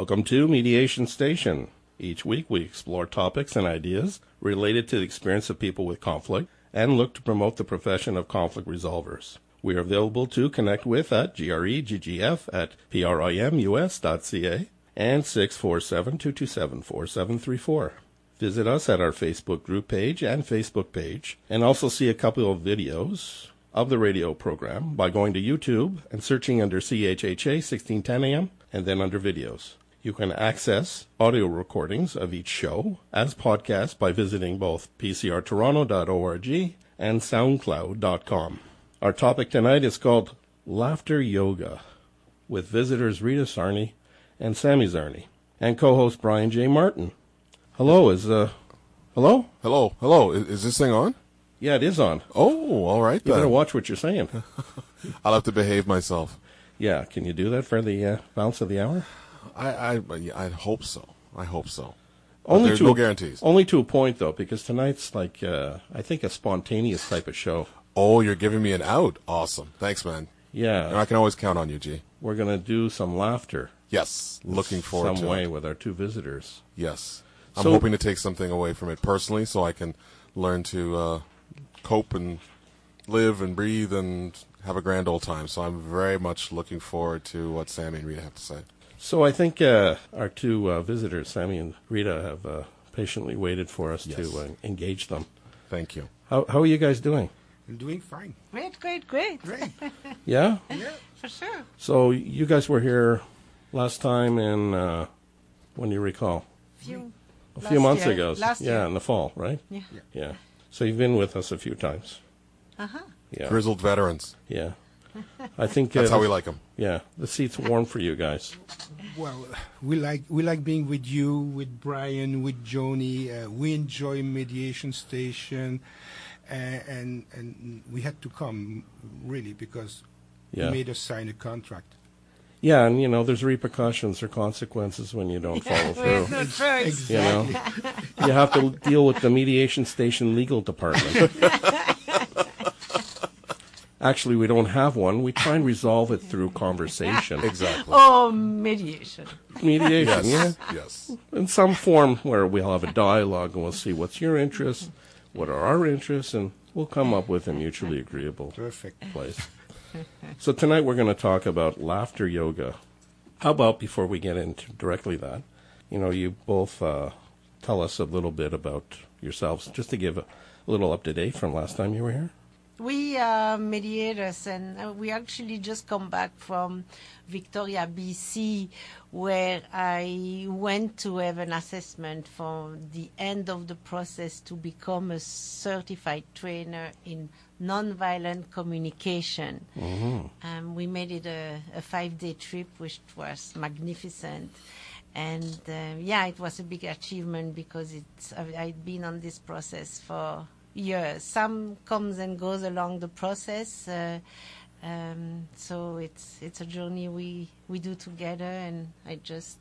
Welcome to Mediation Station. Each week we explore topics and ideas related to the experience of people with conflict and look to promote the profession of conflict resolvers. We are available to connect with at greggf at primus.ca and 647-227-4734. Visit us at our Facebook group page and Facebook page and also see a couple of videos of the radio program by going to YouTube and searching under CHHA 1610 AM and then under videos. You can access audio recordings of each show as podcasts by visiting both pcrtoronto.org and soundcloud.com. Our topic tonight is called Laughter Yoga with visitors Rita Sarney and Sammy Zarni and co-host Brian J. Martin. Hello, is uh hello? Hello, hello. Is, is this thing on? Yeah, it is on. Oh, all right You better watch what you're saying. I'll have to behave myself. yeah, can you do that for the uh, balance of the hour? I, I, I hope so. I hope so. But Only to no a- guarantees. Only to a point though, because tonight's like uh, I think a spontaneous type of show. Oh, you're giving me an out. Awesome. Thanks, man. And Yeah, I can always count on you, G. we're gonna do some laughter. Yes. Looking forward some way it. with our two visitors. Yes. I'm So- hoping to take something away from it personally so I can learn to uh, cope and live and breathe and have a grand old time. So I'm very much looking forward to what Sammy and Rita have to say. So I think uh, our two uh, visitors, Sammy and Rita, have uh, patiently waited for us Yes. to uh, engage them. Thank you. How how are you guys doing? I'm doing fine. Great, great, great. Great. Yeah. yeah. For sure. So you guys were here last time in uh, when do you recall? Few, A few months year. ago. Last yeah, year. in the fall, right? Yeah. Yeah. So you've been with us a few times. Uh huh. Yeah. Grizzled veterans. Yeah. I think That's uh, how we like them. Yeah, the seat's warm for you guys. Well, we like we like being with you, with Brian, with Joni. Uh, we enjoy Mediation Station, uh, and and we had to come really because Yeah. you made us sign a contract. Yeah, and you know, there's repercussions or consequences when you don't follow through. No choice. You know, you have to deal with the mediation station legal department. Actually, we don't have one. We try and resolve it through conversation. Exactly. Oh, mediation. Mediation, Yes. yeah. Yes. In some form where we'll have a dialogue and we'll see what's your interests, what are our interests, and we'll come up with a mutually agreeable Perfect. place. So tonight we're going to talk about laughter yoga. How about before we get into directly that, you know, you both uh, tell us a little bit about yourselves, just to give a little up to date from last time you were here. We are mediators, and uh, we actually just come back from Victoria, BC, where I went to have an assessment for the end of the process to become a certified trainer in nonviolent communication. Um, we made it a, a five-day trip, which was magnificent. And uh, yeah, it was a big achievement because it's I- I'd been on this process for years. Some comes and goes along the process, uh, um, so it's it's a journey we we do together. And I just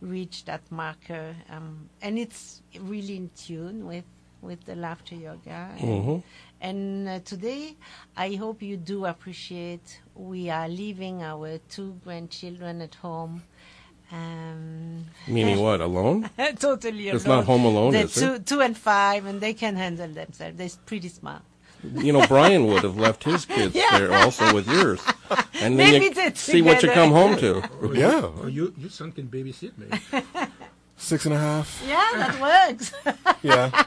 reached that marker, um, and it's really in tune with with the laughter yoga. And, and uh, today, I hope you do appreciate we are leaving our two grandchildren at home. Um, Meaning what? Alone? totally It's alone. not Home Alone, They're is it? two, two and five, and they can handle themselves. They're pretty smart. You know, Brian would have left his kids there also with yours, and then Maybe you they're see what you come home to. Yeah. Or you, your son can babysit me. Six and a half. Yeah, that works. Yeah.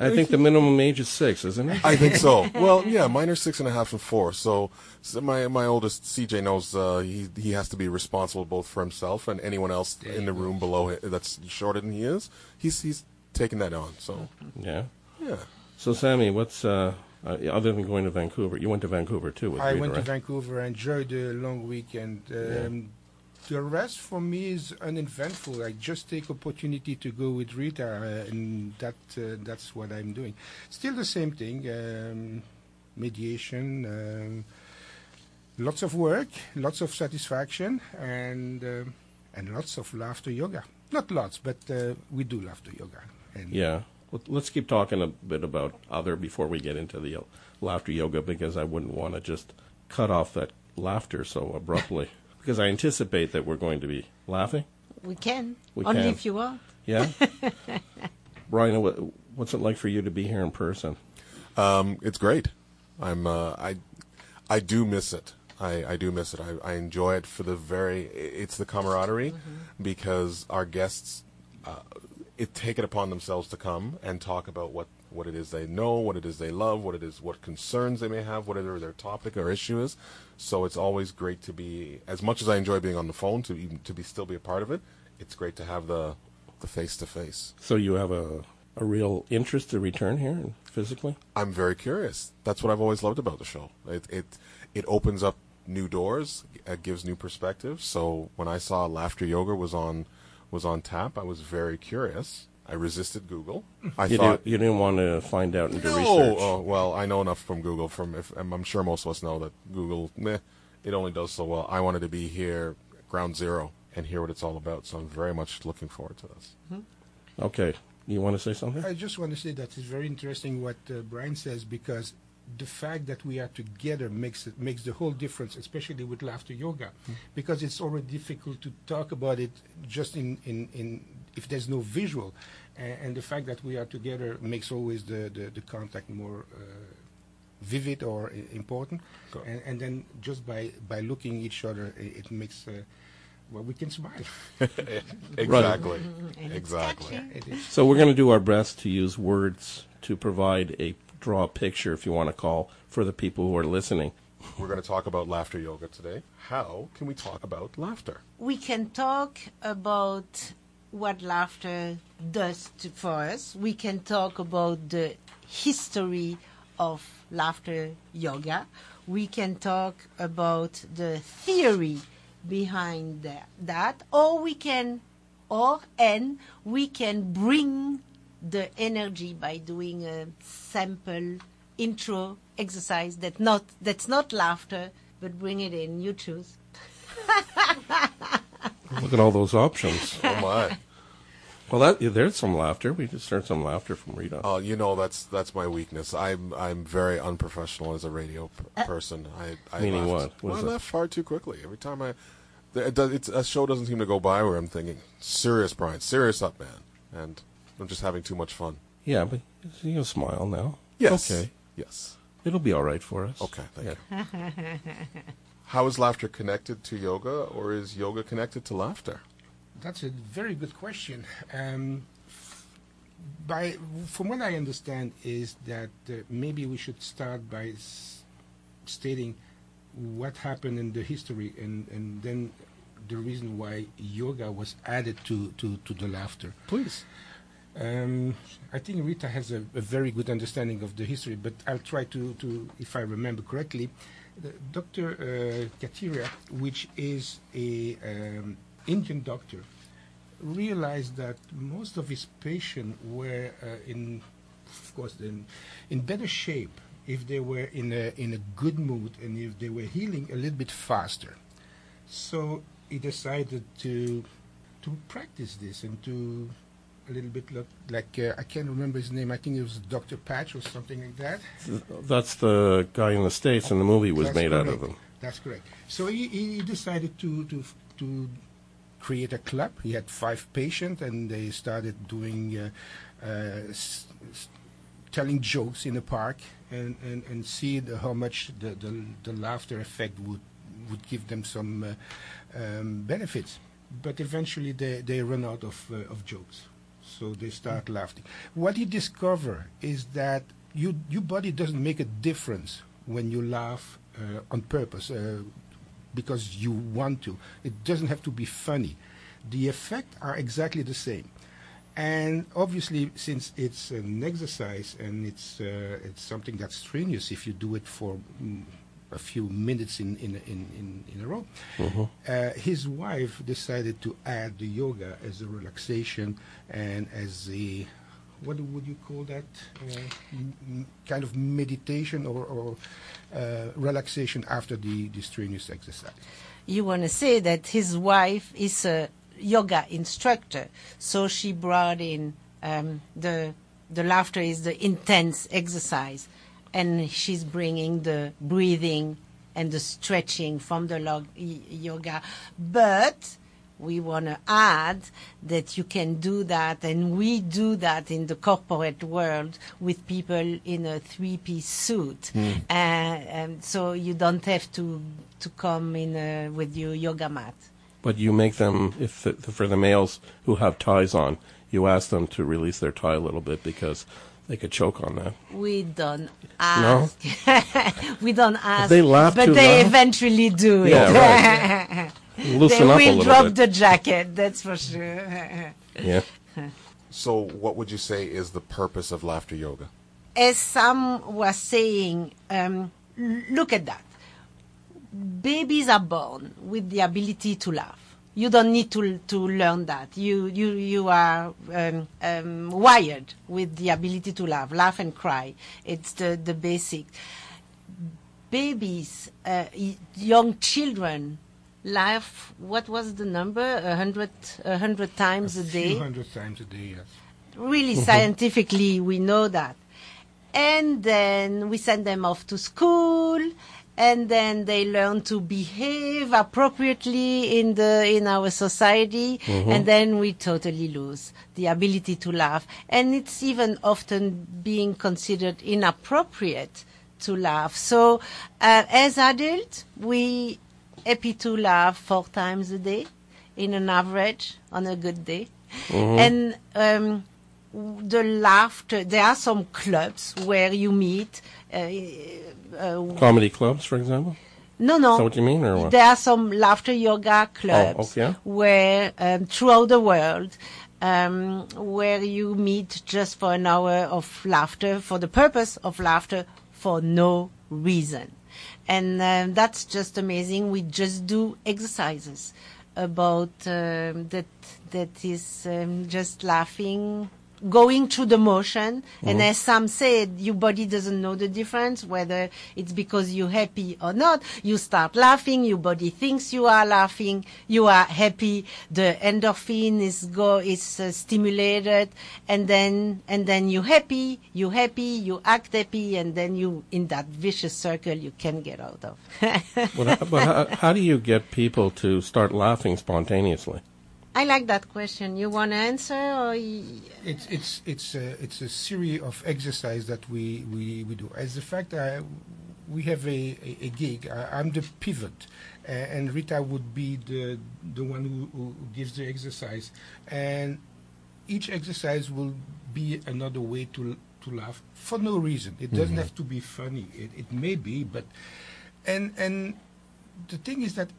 I think the minimum age is six, isn't it? I think so. Well, yeah, mine are six and a half and four. So, so my my oldest CJ knows uh, he he has to be responsible both for himself and anyone else in the room below him that's shorter than he is. He's he's taking that on. So Yeah. yeah, So, Sammy, what's uh, uh, other than going to Vancouver? You went to Vancouver too with I Rita, went to right? Vancouver, enjoyed the long weekend. Um, The rest for me is uneventful. I just take opportunity to go with Rita, uh, and that uh, that's what I'm doing. Still the same thing, um, mediation, um, lots of work, lots of satisfaction, and um, and lots of laughter yoga. Not lots, but uh, we do laughter yoga. And Yeah. Well, let's keep talking a bit about other before we get into the uh, laughter yoga because I wouldn't want to just cut off that laughter so abruptly because I anticipate that we're going to be laughing We can. We Only can. if you want. Yeah. Brian, what, what's it like for you to be here in person? Um, it's great. I'm uh, I I do miss it. I, I do miss it. I, I enjoy it for the very. It's the camaraderie because our guests uh, it take it upon themselves to come and talk about what what it is they know, what it is they love, what it is, what concerns they may have, whatever their topic or issue is. So it's always great to be, as much as I enjoy being on the phone, to even to be still be a part of it. It's great to have the the face to face. So you have a, a real interest to return here physically? I'm very curious. That's what I've always loved about the show. It it it opens up new doors, it gives new perspectives. So when I saw Laughter Yoga was on was on tap, I was very curious. I resisted Google. I You, thought didn't, you didn't want to find out and do no. research. Oh, well, I know enough from Google. From if I'm I'm sure most of us know that Google, meh, it only does so well. I wanted to be here, ground zero, and hear what it's all about. So I'm very much looking forward to this. Mm-hmm. Okay. You want to say something? I just want to say that it's very interesting what uh, Brian says because the fact that we are together makes it makes the whole difference, especially with laughter yoga, mm-hmm. because it's already difficult to talk about it just in, in, in if there's no visual, and, and the fact that we are together makes always the, the, the contact more uh, vivid or i- important, Go- and, and then just by by looking each other, i- it makes. Uh, well, we can smile. Exactly. And Exactly. catchy. It is. So we're going to do our best to use words to provide a draw a picture, if you want to call, for the people who are listening. We're going to talk about laughter yoga today. How can we talk about laughter? we can talk about what laughter does to, for us. We can talk about the history of laughter yoga. We can talk about the theory behind that, or we can or and we can bring the energy by doing a sample intro exercise that not that's not laughter but bring it in you choose Look at all those options. Oh my! Well, that there's some laughter. We just heard some laughter from Rita. Oh, you know that's that's my weakness. I'm I'm very unprofessional as a radio p- uh, person. I, I Meaning laughed- what? What Well, is I it? laugh far too quickly every time I. the- It does, it's, a show doesn't seem to go by where I'm thinking serious, Brian, serious up, man, and I'm just having too much fun. Yeah, but you smile now. Yes. Okay. Yes. It'll be all right for us. Okay. Thank Yeah. you. How is laughter connected to yoga, or is yoga connected to laughter? That's a very good question. Um, by from what I understand is that uh, maybe we should start by s- stating what happened in the history and, and then the reason why yoga was added to, to, to the laughter. Please. Um, I think Rita has a, a very good understanding of the history, but I'll try to, to if I remember correctly. Dr. Uh, Kataria, which is a um, Indian doctor, realized that most of his patients were uh, in, of course, in, in better shape if they were in a, in a good mood and if they were healing a little bit faster. So he decided to to practice this and to a little bit look like uh, I can't remember his name. I think it was Dr. Patch or something like that. That's the guy in the States, and the movie was That's made out of him. That's correct. So he, he decided to to to create a club. He had five patients, and they started doing uh, uh, s- s- telling jokes in the park, and and and see the, how much the, the the laughter effect would would give them some uh, um, benefits. But eventually, they they run out of uh, of jokes, so they start laughing. What he discovered is that you your body doesn't make a difference when you laugh uh, on purpose uh, because you want to. It doesn't have to be funny. The effects are exactly the same. And obviously, since it's an exercise and it's uh, it's something that's strenuous if you do it for mm, a few minutes in in in, in, in a row, uh, his wife decided to add the yoga as a relaxation and as a what would you call that? Uh, m- m- kind of meditation or, or uh, relaxation after the, the strenuous exercise. you want to say that his wife is a yoga instructor, so she brought in um, the the laughter is the intense exercise, and she's bringing the breathing and the stretching from the log- yoga. But we want to add that you can do that, and we do that in the corporate world with people in a three-piece suit, uh, and so you don't have to to come in uh, with your yoga mat. But you make them, if for the males who have ties on, you ask them to release their tie a little bit because they could choke on that. We don't ask. No? we don't ask. they laugh but too they loud? eventually do it. Yeah, Loosen they up a will little drop bit. the jacket. That's for sure. yeah. So, what would you say is the purpose of laughter yoga? As some were saying, um, look at that. Babies are born with the ability to laugh. You don't need to to learn that. You you you are um, um, wired with the ability to laugh, laugh and cry. It's the the basic. Babies, uh, young children, laugh. What was the number? A hundred a hundred times a day few hundred times a day, yes. really scientifically we know that and then we send them off to school and then they learn to behave appropriately in the in our society and then we totally lose the ability to laugh and it's even often being considered inappropriate to laugh so uh, as adults we happy to laugh four times a day in an average on a good day and um, the laughter. There are some clubs where you meet. Uh, uh, Comedy clubs, for example. no, no. Is that what you mean, or what? There are some laughter yoga clubs okay. where um, throughout the world. Um, where you meet just for an hour of laughter for the purpose of laughter for no reason. And um, that's just amazing. We just do exercises about um, that that is um, just laughing going through the motion and as sam said your body doesn't know the difference whether it's because you're happy or not. You start laughing your body thinks you are laughing you are happy. The endorphin is go is uh, stimulated and then and then you're happy you happy you act happy and then you in that vicious circle you can get out of. But, how- but how, how do you get people to start laughing spontaneously? I like that question you want to answer or y- It's it's it's a it's a series of exercise that we, we, we do. As a fact, I, we have a, a, a gig. I, I'm the pivot, uh, and Rita would be the the one who, who gives the exercise, and each exercise will be another way to to laugh for no reason. It doesn't have to be funny. It, it may be, but and and the thing is that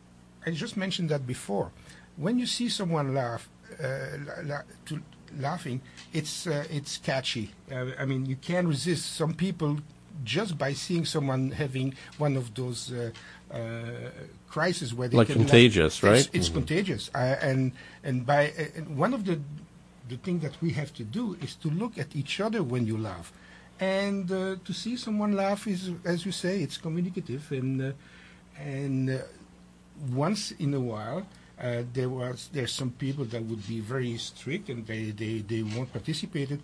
I just mentioned that before. When you see someone laugh, uh, la- la- to, laughing, it's uh, it's catchy. Uh, I mean, you can't resist. Some people just by seeing someone having one of those uh, uh, crises where they Like can laugh- contagious, It's- right? It's, contagious, uh, and and by uh, and one of the the thing that we have to do is to look at each other when you laugh, and uh, to see someone laugh is, as you say, it's communicative, and uh, and uh, once in a while. Uh, there was there's some people that would be very strict and they, they, they won't participate it.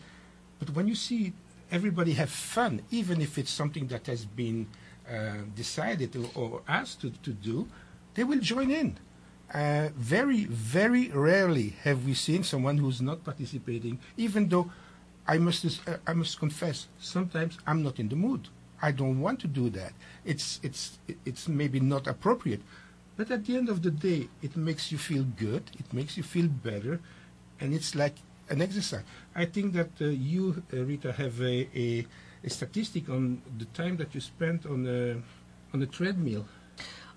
But when you see everybody have fun, even if it's something that has been uh, decided or, or asked to, to do, they will join in. Uh, very, very rarely have we seen someone who's not participating, even though I must, uh, I must confess, sometimes I'm not in the mood. I don't want to do that. It's, it's, it's maybe not appropriate. But at the end of the day, it makes you feel good, it makes you feel better, and it's like an exercise. I think that uh, you, uh, Rita, have a, a, a statistic on the time that you spent on a, on a treadmill.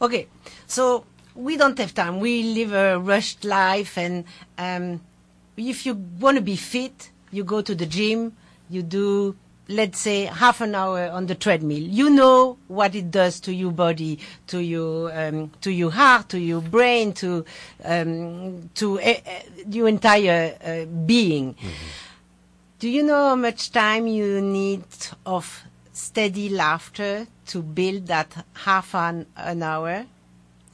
Okay, so we don't have time. We live a rushed life, and um, if you want to be fit, you go to the gym. You do, let's say, half an hour on the treadmill. You know what it does to your body, to your um, to your heart, to your brain, to um, to uh, your entire uh, being. Do you know how much time you need of steady laughter to build that half an, an hour?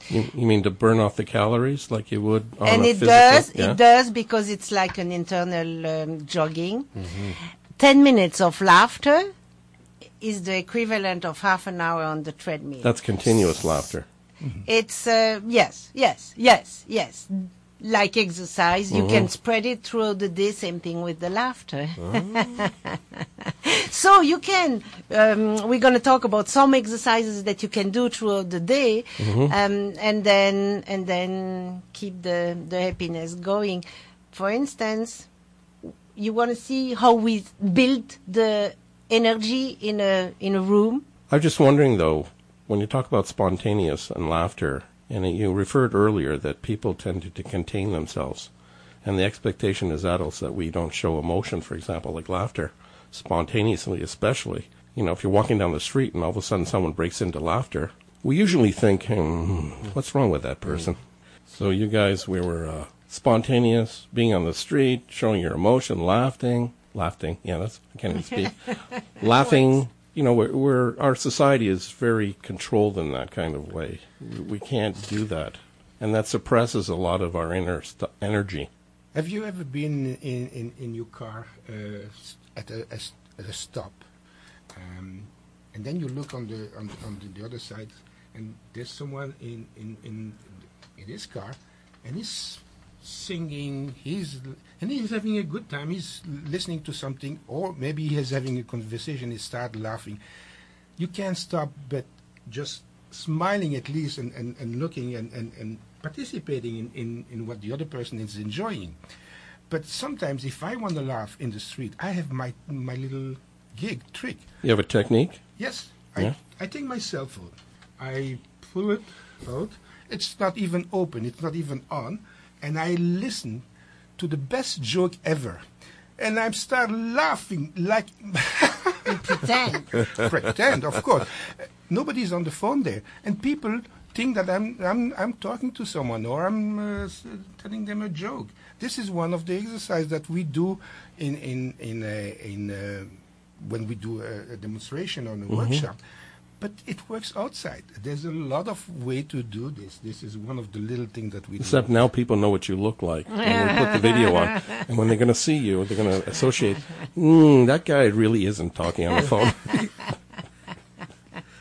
You, you mean to burn off the calories like you would on and a it physical? does yeah? it does because it's like an internal um, jogging Mm-hmm. 10 minutes of laughter is the equivalent of half an hour on the treadmill That's continuous laughter. it's uh, yes yes yes yes like exercise, you can spread it throughout the day. Same thing with the laughter. so you can. Um, we're going to talk about some exercises that you can do throughout the day, um, and then and then keep the the happiness going. For instance, you want to see how we build the energy in a in a room. I'm just wondering, though, when you talk about spontaneous and laughter, and you referred earlier that people tend to, to contain themselves, and the expectation as adults that we don't show emotion, for example, like laughter, spontaneously, especially. You know, if you're walking down the street and all of a sudden someone breaks into laughter, we usually think, hmm, what's wrong with that person? So you guys, we were uh, spontaneous, being on the street, showing your emotion, laughing, laughing. Yeah, that's I can't even speak. laughing. You know, we're, we're our society is very controlled in that kind of way. We, we can't do that, and that suppresses a lot of our inner st- energy. Have you ever been in, in, in your car uh, s- at, a, a s- at a stop, um, and then you look on the on, on the, the other side, and there's someone in in, in in his car, and he's singing, he's and he's having a good time. He's listening to something, or maybe he's having a conversation. He start laughing. You can't stop, but just smiling at least and, and, and looking and, and, and participating in, in, in what the other person is enjoying. But sometimes, if I want to laugh in the street, I have my my little gig trick. You have a technique. Yes, I, Yeah. I take my cell phone, I pull it out. It's not even open, it's not even on, and I listen to the best joke ever. And I start laughing like Pretend. pretend, of course. Nobody's on the phone there, and people think that I'm I'm I'm talking to someone or I'm uh, telling them a joke. This is one of the exercises that we do in in in uh, in uh, when we do a, a demonstration or a workshop. But it works outside. There's a lot of way to do this. This is one of the little things that we Except do. now people know what you look like. And we put the video on. And when they're going to see you, they're going to associate, mm, that guy really isn't talking on the phone.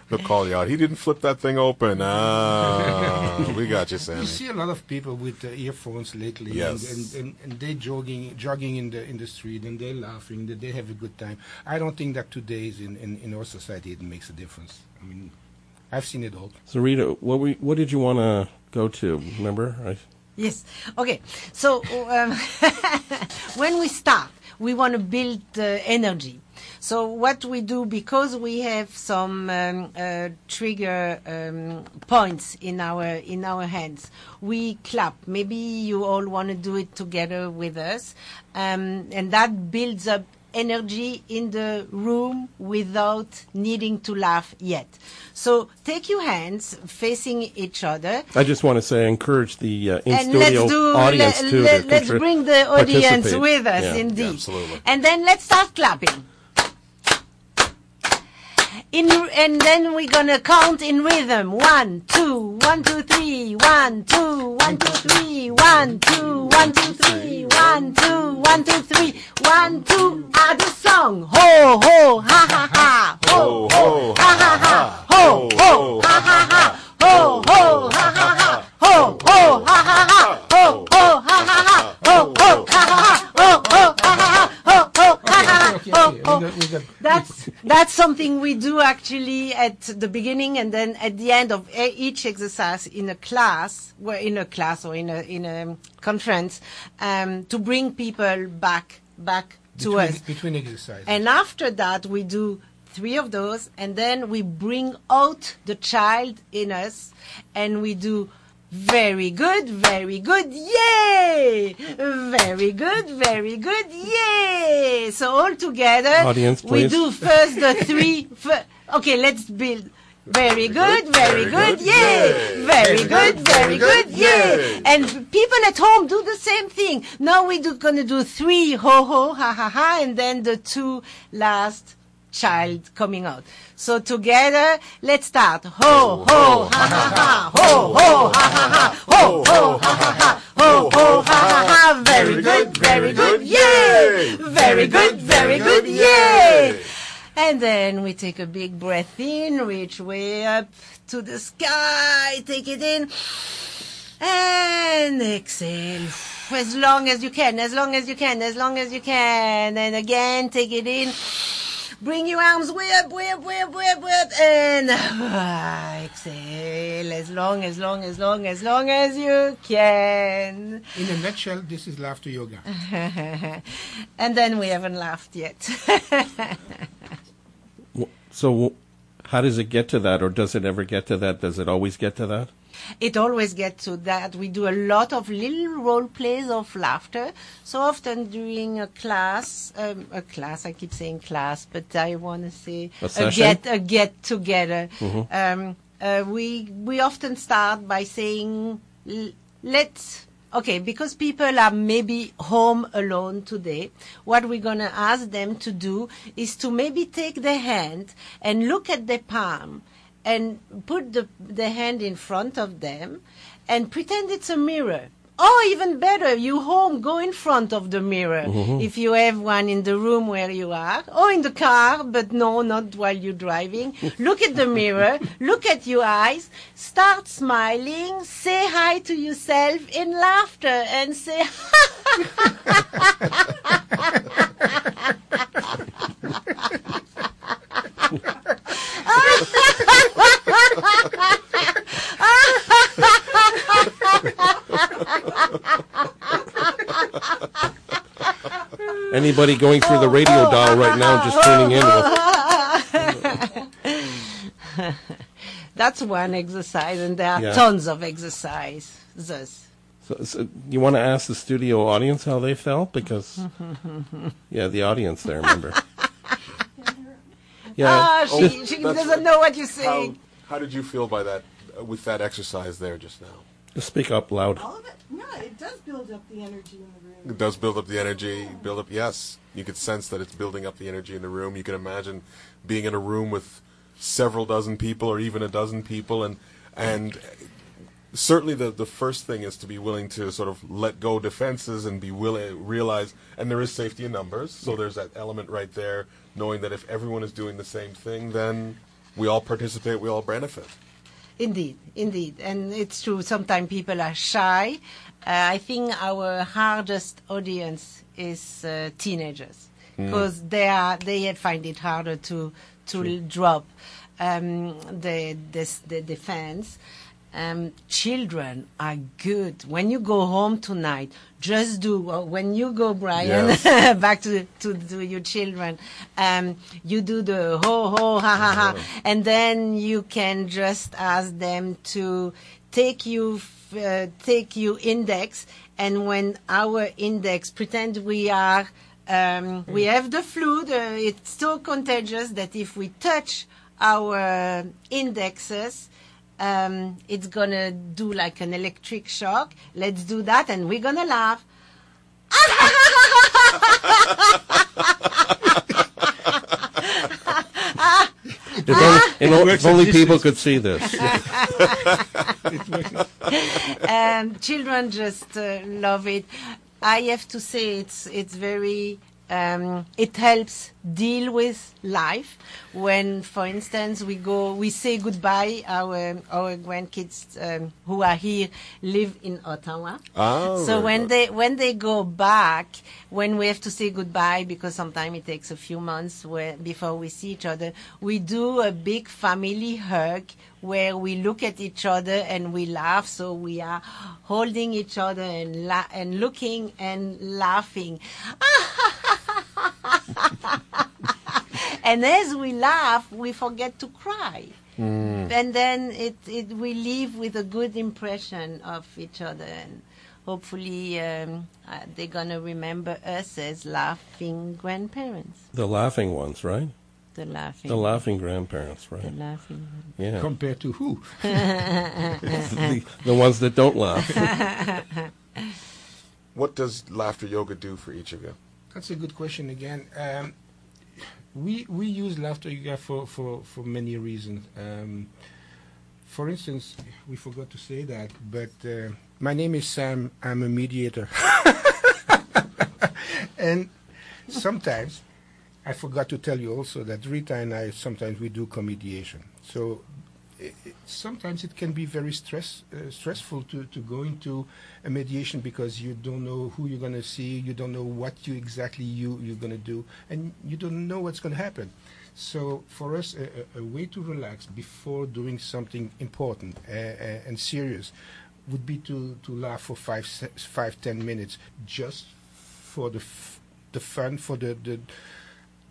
They'll call you out. He didn't flip that thing open. Ah, we got you, Sammy. You see a lot of people with uh, earphones lately, Yes. and, and, and, and they jogging, jogging in the in the street, and they're laughing, that they have a good time. I don't think that today is in, in, in our society it makes a difference. I mean, I've seen it all. So Rita, what we, what did you want to go to? Remember? I, Yes. Okay. So um, when we start, we want to build energy. So what we do because we have some um, uh, trigger um, points in our in our hands, we clap. Maybe you all want to do it together with us, um, and that builds up energy in the room without needing to laugh yet. So take your hands facing each other I just want to say I encourage the uh, in and let's studio do audience let, too let, to let's contri- bring the audience with us Yeah. indeed absolutely. and then let's start clapping in and then we're gonna count in rhythm. One two one two three one two one two three one two one two three one two one two three one two. Ah, Add a song. Ho ho ha ha ha. Ho ho ha ha ha. ho ho ha ha ha. Ho ho ha ha ha. Ho ho ha ha ha ho ho ha ha ha ho ho ha ha ha ho ho ha ha ha ho ho we got- we got- that's that's something we do actually at the beginning and then at the end of each exercise in a class, well, in a class or in a in a conference, um, to bring people back back to between, us. between exercises. And after that, we do three of those, and then we bring out the child in us, and we do very good, very good, yay! Very good, very good, yay! So all together, Audience, we do first the three. Fir- okay, let's build. Very good, very good, yay! Very good, very good, yay! And people at home do the same thing. Now we're gonna do three ho ho ha ha ha, and then the two last child coming out. So together, let's start. Ho ho ha ha ha, ho ho ha ha ha, ho ho ha ha ha, ho ho ha ha ha. Very good, very good, yay! Very good, very good, yay! And then we take a big breath in, reach way up to the sky, take it in. And exhale. As long as you can, as long as you can, as long as you can. And again, take it in. Bring your arms way up, way up, way up, way up, way up. And ah, exhale. As long, as long, as long, as long as you can. In a nutshell, this is laughter yoga. and then we haven't laughed yet. So, how does it get to that, or does it ever get to that? Does it always get to that? It always gets to that. We do a lot of little role plays of laughter. So often during a class, um, a class, I keep saying class, but I want to say A a get a get together. Um, uh, we we often start by saying, l- let's. Okay, because people are maybe home alone today, what we're going to ask them to do is to maybe take their hand and look at their palm and put the, the hand in front of them and pretend it's a mirror. Or even better, you home, go in front of the mirror mm-hmm. if you have one in the room where you are, or in the car, but no, not while you're driving. look at the mirror, look at your eyes, start smiling, say hi to yourself in laughter, and say, Anybody going through the radio dial right now, just tuning in? Will, That's one exercise, and there are Yeah. tons of exercises. so, so you want to ask the studio audience how they felt because, yeah, the audience there. Remember? Yeah. Ah, Oh, she, she doesn't right. know what you're How, saying. how did you feel by that, uh, with that exercise there just now? Just speak up loud. All of it? No, it does build up the energy in the room. It does build up the energy, build up, yes. You could sense that it's building up the energy in the room. You can imagine being in a room with several dozen people or even a dozen people and, and certainly the, the first thing is to be willing to sort of let go defenses and be willing, realize, and there is safety in numbers, so there's that element right there, knowing that if everyone is doing the same thing, then we all participate, we all benefit. Indeed, indeed, and it's true. Sometimes people are shy. Uh, I think our hardest audience is uh, teenagers because they are they find it harder to to drop um, the, the the defense. Um, children are good. When you go home tonight, just do uh, when you go, Brian, Yes. back to, to to your children. Um, you do the ho ho ha ha ha, and then you can just ask them to take you f- uh, take you index, and when our index pretend we are. Um, we have the flu. The, it's so contagious that if we touch our indexes, um, it's gonna do like an electric shock. Let's do that, and we're gonna laugh. If only, if only people could see this. um, children just uh, love it. I have to say it's it's very um, it helps deal with life when, for instance, we go we say goodbye. Our our grandkids um, who are here live in Ottawa. Ah, so when they when they go back, when we have to say goodbye because sometimes it takes a few months where, before we see each other, we do a big family hug where we look at each other and we laugh. So we are holding each other and la- and looking and laughing. and as we laugh, we forget to cry. And then it, it we leave with a good impression of each other, and hopefully um, uh, they're gonna remember us as laughing grandparents. The laughing ones, right? The laughing, The laughing grandparents, the right? laughing. Yeah. Compared to who? the, the ones that don't laugh. What does laughter yoga do for each of you? That's a good question again. Um, we we use laughter yoga for, for, for many reasons. Um, for instance, we forgot to say that, but uh, my name is Sam. I'm a mediator, and sometimes I forgot to tell you also that Rita and I sometimes we do co-mediation. So i i sometimes it can be very stress uh, stressful to, to go into a mediation because you don't know who you're going to see, you don't know what you exactly you you're going to do, and you don't know what's going to happen. So for us, a, a, way to relax before doing something important uh, uh, and serious would be to, to laugh for five, five, ten minutes just for the, the fun, for the, the,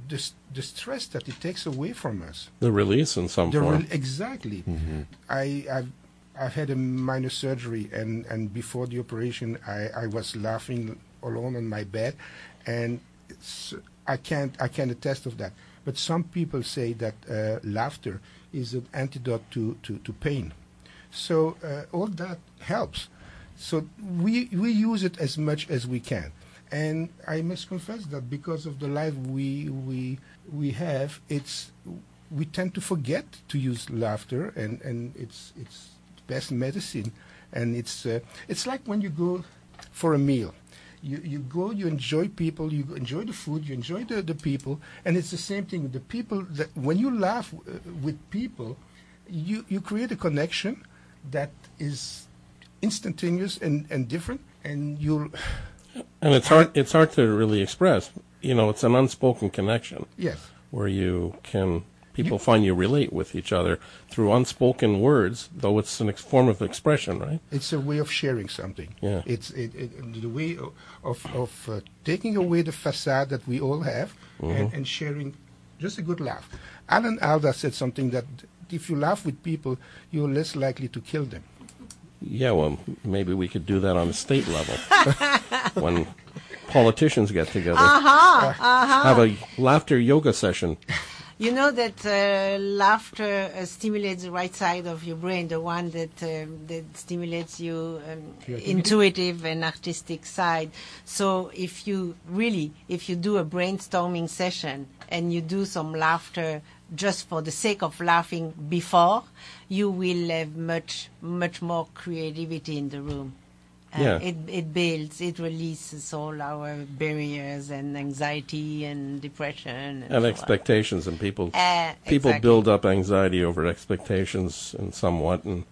the, the stress that it takes away from us. The release in some The form. real- exactly. I, I've, I've had a minor surgery, and, and before the operation, I, I was laughing alone on my bed, and it's, I can't I can't attest of that. But some people say that uh, laughter is an antidote to, to, to pain. So uh, all that helps. So we we use it as much as we can. And I must confess that because of the life we we we have, it's we tend to forget to use laughter, and, and it's it's best medicine. And it's uh, it's like when you go for a meal. You, you go, you enjoy people, you enjoy the food, you enjoy the, the people, and it's the same thing. The people that when you laugh uh, with people, you, you create a connection that is instantaneous and, and different, and you'll And it's hard. It's hard to really express. You know, it's an unspoken connection yes. where you can people find you relate with each other through unspoken words, though it's an ex- form of expression, right? It's a way of sharing something. Yeah. It's it, it, the way of of uh, taking away the facade that we all have and, and sharing just a good laugh. Alan Alda said something that if you laugh with people, you're less likely to kill them. Yeah, well, maybe we could do that on a state level when politicians get together. Have a laughter yoga session. You know that uh, laughter uh, stimulates the right side of your brain, the one that uh, that stimulates your um, intuitive and artistic side. So if you really, if you do a brainstorming session and you do some laughter just for the sake of laughing before, you will have much much more creativity in the room. Uh, Yeah. It it builds, it releases all our barriers and anxiety and depression and, and so on. expectations and people Uh, people exactly. build up anxiety over expectations and somewhat and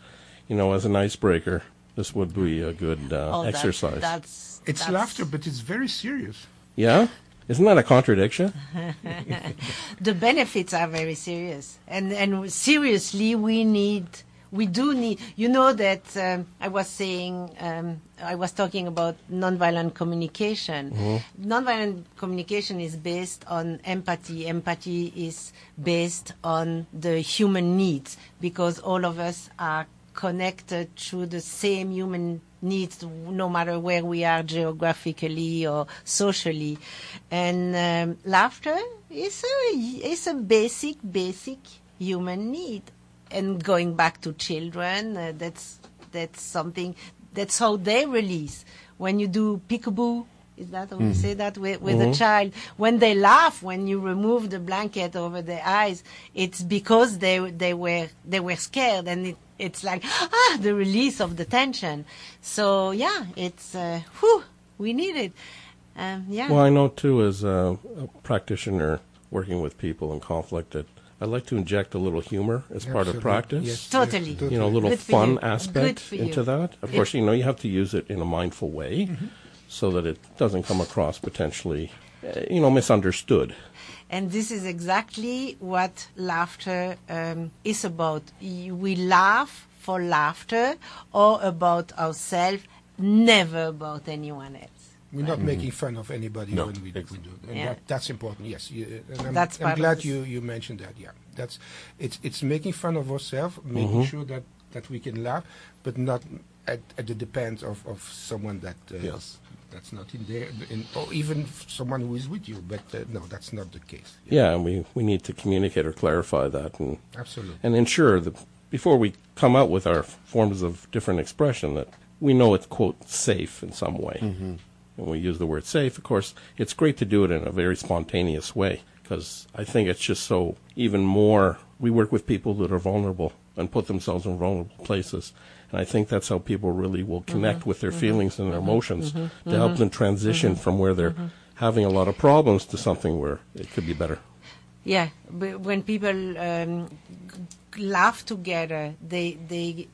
you know as an icebreaker this would be a good uh, Oh, that- exercise that's It's that's- laughter, but it's very serious. yeah isn't that a contradiction The benefits are very serious, and and seriously, we need. We do need, you know, that um, I was saying, um, I was talking about nonviolent communication. Nonviolent communication is based on empathy. Empathy is based on the human needs because all of us are connected through the same human needs, no matter where we are geographically or socially. And um, laughter is a, is a basic, basic human need. And going back to children, uh, that's that's something. That's how they release. When you do peekaboo, is that how you say that with, with a child? When they laugh, when you remove the blanket over their eyes, it's because they they were they were scared, and it, it's like ah the release of the tension. So yeah, it's uh, whew, we need it. Um, yeah. well i know too as a, a practitioner working with people in conflict that i like to inject a little humor as part of practice Yes, Totally. yes, you know, a little fun you. Aspect into that. Of course, you know, you have to use it in a mindful way Mm-hmm. So that it doesn't come across potentially, uh, you know, misunderstood. And this is exactly what laughter um, is about. We laugh for laughter or about ourselves, never about anyone else. We're not making fun of anybody No, when we, we do it. And Yeah. that, that's important, yes. You, and I'm, That's I'm glad you, you mentioned that, yeah. That's, it's, it's making fun of ourselves, making sure that, that we can laugh, but not at, at the depense of, of someone that uh, Yes. That's not in there, in, or even someone who is with you. But uh, no, that's not the case. Yeah, and we, we need to communicate or clarify that and, Absolutely. and ensure that before we come out with our forms of different expression that we know it's, quote, safe in some way. Mm-hmm. When we use the word safe, of course, it's great to do it in a very spontaneous way because I think it's just so even more. We work with people that are vulnerable and put themselves in vulnerable places. And I think that's how people really will mm-hmm. connect with their mm-hmm. feelings and their mm-hmm. emotions to help them transition from where they're having a lot of problems to something where it could be better. Yeah, when people um, laugh together, they they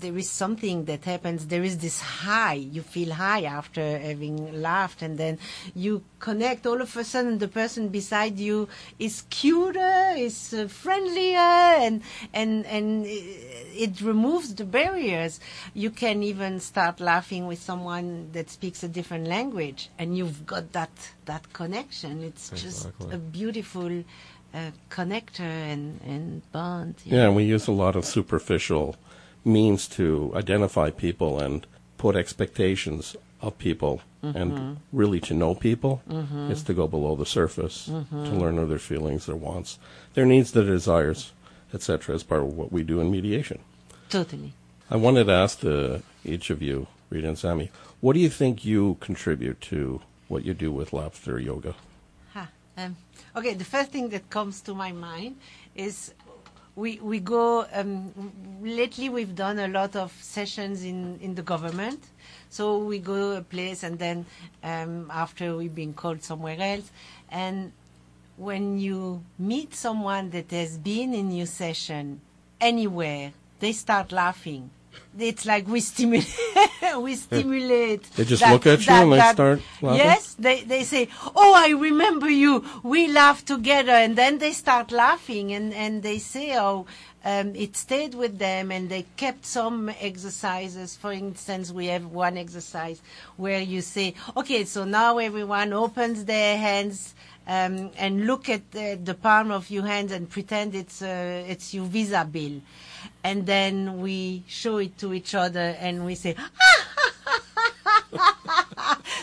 there is something that happens. There is this high. You feel high after having laughed, and then you connect. All of a sudden, the person beside you is cuter, is uh, friendlier, and and and it removes the barriers. You can even start laughing with someone that speaks a different language, and you've got that that connection. It's just a beautiful uh, connector and and bond. Yeah, and we use a lot of superficial means to identify people and put expectations of people. And mm-hmm. really, to know people mm-hmm. is to go below the surface, to mm-hmm. learn of their feelings, their wants, their needs, their desires, etc., as part of what we do in mediation. Totally. I wanted to ask the, each of you, Rita and Sammy, what do you think you contribute to what you do with laughter yoga? Ha. Um, okay, the first thing that comes to my mind is we we go. Um, lately, we've done a lot of sessions in in the government. So we go a place, and then um, after we've been called somewhere else, and when you meet someone that has been in your session anywhere, they start laughing. It's like we stimulate, we stimulate. They just that- look at you that- and they that- start laughing? Yes, they they say, "Oh, I remember you. We laughed together," and then they start laughing, and and they say, "Oh." Um, it stayed with them, and they kept some exercises. For instance, we have one exercise where you say, "Okay, so now everyone opens their hands um, and look at the, the palm of your hand and pretend it's uh, it's your visa bill, and then we show it to each other and we say,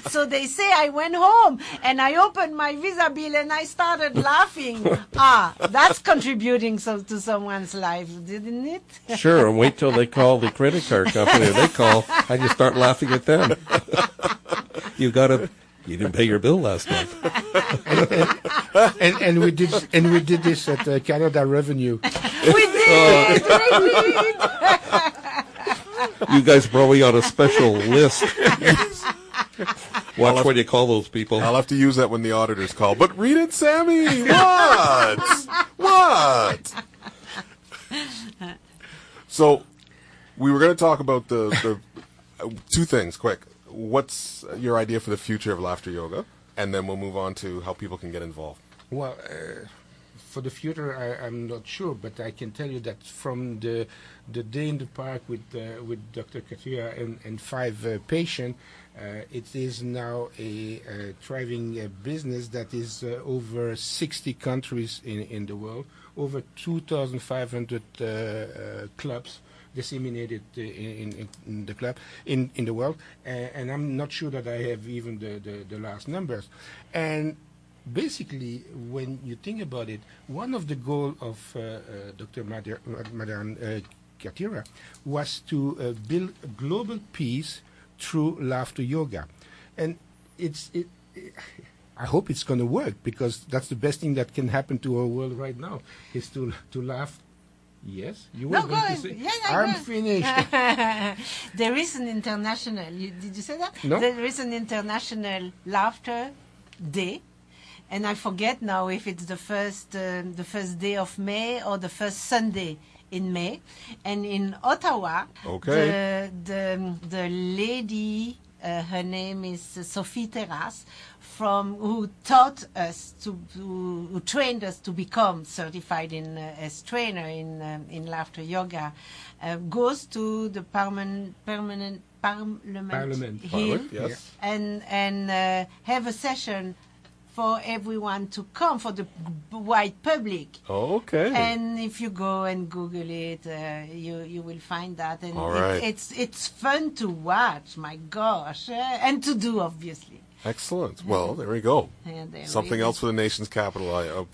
so they say I went home and I opened my visa bill and I started laughing. ah, that's contributing so, to someone's life, didn't it? Sure, and wait till they call the credit card company. They call, and you start laughing at them. you got to, you didn't pay your bill last month. and and we did and we did this at uh, Canada Revenue. we did, we did. You guys probably on a special list. Watch when you call those people. I'll have to use that when the auditors call. But read it, Sammy. What? what? So, we were going to talk about the, the uh, two things. Quick, what's your idea for the future of laughter yoga, and then we'll move on to how people can get involved. Well, uh, for the future, I, I'm not sure, but I can tell you that from the the day in the park with uh, with Dr. Kataria and, and five uh, patients, uh, it is now a, uh thriving uh, business that is uh, over 60 countries in, in the world, over 2,500 uh, uh, clubs disseminated uh, in, in, the club in, in the world, and I'm not sure that I have even the, the, the last numbers. And basically, when you think about it, one of the goals of uh, uh, Dr. Madan uh, Kataria was to uh, build global peace through laughter yoga, and it's it. I hope it's going to work because that's the best thing that can happen to our world right now is to to laugh. Yes, you were No, go going to say. Yeah, yeah, I'm finished. there is an international. You, did you say that? No. There is an international laughter day, and I forget now if it's the first uh, the first day of May or the first Sunday in May. And in Ottawa, Okay. the the the lady. Uh, her name is Sophie Terras, from who taught us to, who trained us to become certified in uh, as trainer in um, in laughter yoga, uh, goes to the permanent permanent parliament, Parliament, yes. and and uh, have a session for everyone to come for the wide public. Okay. And if you go and Google it, uh, you you will find that, and All it- it's it's fun to watch. My gosh, uh, and to do obviously. Excellent. Well, there we go. There Something we- else for the nation's capital. I, uh,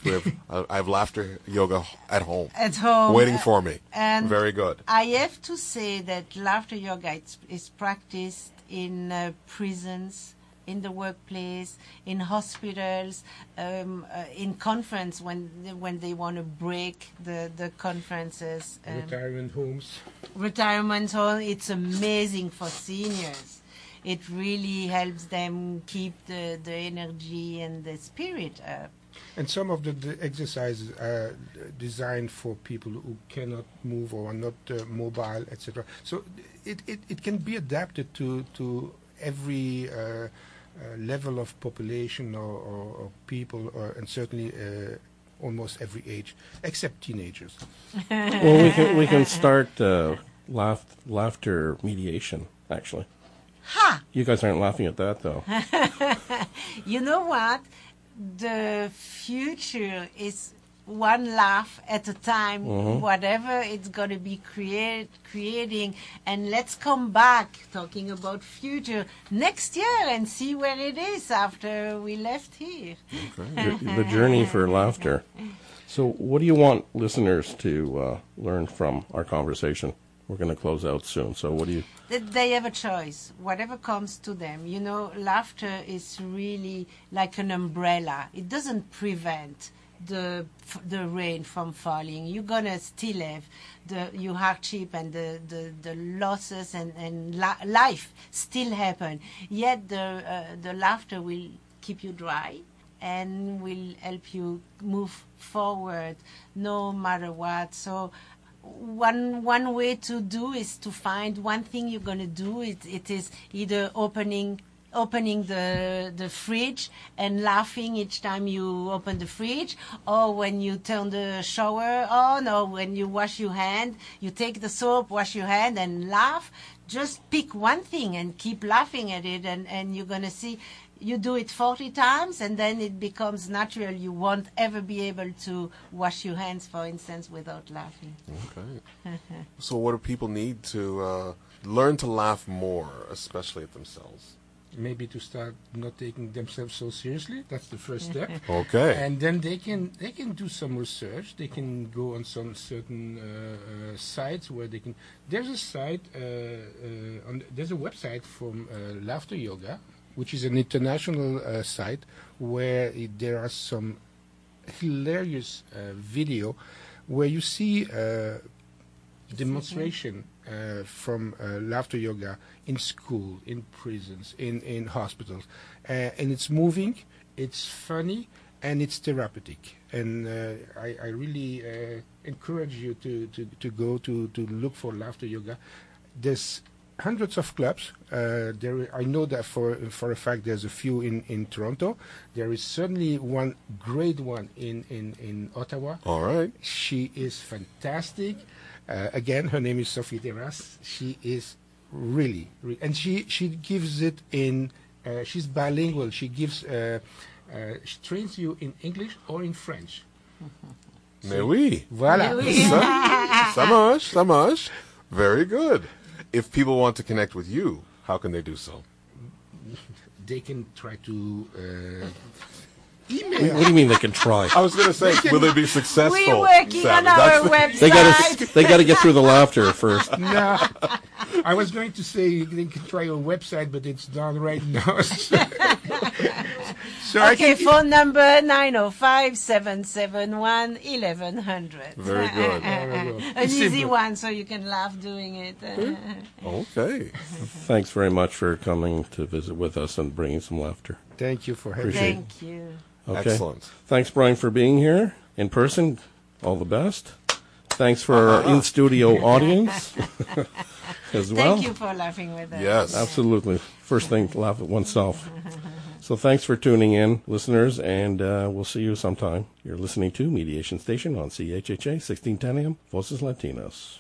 I I have laughter yoga at home, At home, waiting uh, for me. and Very good. I have to say that laughter yoga is, is practiced in uh, prisons, in the workplace, in hospitals, um, uh, in conference when when they want to break the the conferences. Um, Retirement homes. retirement home. It's amazing for seniors. It really helps them keep the, the energy and the spirit up. And some of the, the exercises are designed for people who cannot move or are not uh, mobile, etc. So it, it, it can be adapted to, to every uh, level of population or, or, or people, or, and certainly uh, almost every age, except teenagers. well, we can we can start uh, laugh, laughter mediation. Actually, Ha! you guys aren't laughing at that though. You know what? The future is one laugh at a time, whatever it's going to be create, creating. And let's come back talking about future next year and see where it is after we left here. the, the journey for laughter. So, what do you want listeners to uh, learn from our conversation? We're going to close out soon. So, what do you? that they have a choice, whatever comes to them. You know, laughter is really like an umbrella. It doesn't prevent the the rain from falling. You're gonna still have the your hardship and the the, the losses and and life still happen. Yet the uh, the laughter will keep you dry and will help you move forward no matter what. So one one way to do is to find one thing you're going to do it, it is either opening opening the the fridge and laughing each time you open the fridge or when you turn the shower on or when you wash your hand you take the soap wash your hand and laugh just pick one thing and keep laughing at it and and you're going to see you do it 40 times and then it becomes natural you won't ever be able to wash your hands for instance without laughing Okay. so, what do people need to uh, learn to laugh more, especially at themselves? Maybe to start not taking themselves so seriously. That's the first step. Okay. and then they can they can do some research. They can go on some certain uh, uh, sites where they can. There's a site. Uh, uh, on, there's a website from uh, Laughter Yoga, which is an international uh, site where it, there are some hilarious uh, video where you see uh, demonstration uh, from uh, laughter yoga in school, in prisons, in, in hospitals. Uh, and it's moving, it's funny, and it's therapeutic. And uh, I, I really uh, encourage you to, to, to go to, to look for laughter yoga. There's hundreds of clubs. Uh, there, I know that for for a fact there's a few in, in Toronto. There is certainly one great one in, in, in Ottawa. All right. She is fantastic. Uh, again, her name is Sophie Terras. She is really, re- and she she gives it in. Uh, she's bilingual. She gives. Uh, uh, she trains you in English or in French. Mais oui. Voilà. Ça, ça marche, ça marche. Very good. If people want to connect with you, how can they do so? They can try to uh, What do you mean they can try? I was going to say, will they be successful? we're working Sammy? on our the- website They got to they got to get through the laughter first. no, I was going to say they can try your website, but it's done right now. so I Okay, can phone number 905-771-1100. Very good. An easy Simple. one so you can laugh doing it. Okay. Thanks very much for coming to visit with us and bringing some laughter. Thank you for having Appreciate me. Thank you. Okay. Excellent. Thanks, Brian, for being here in person. All the best. Thanks for our in studio audience as well. Thank you for laughing with us. Yes. Absolutely. First thing, laugh at oneself. So thanks for tuning in, listeners, and uh, we'll see you sometime. You're listening to Mediation Station on CHHA 1610 AM, Voices Latinos.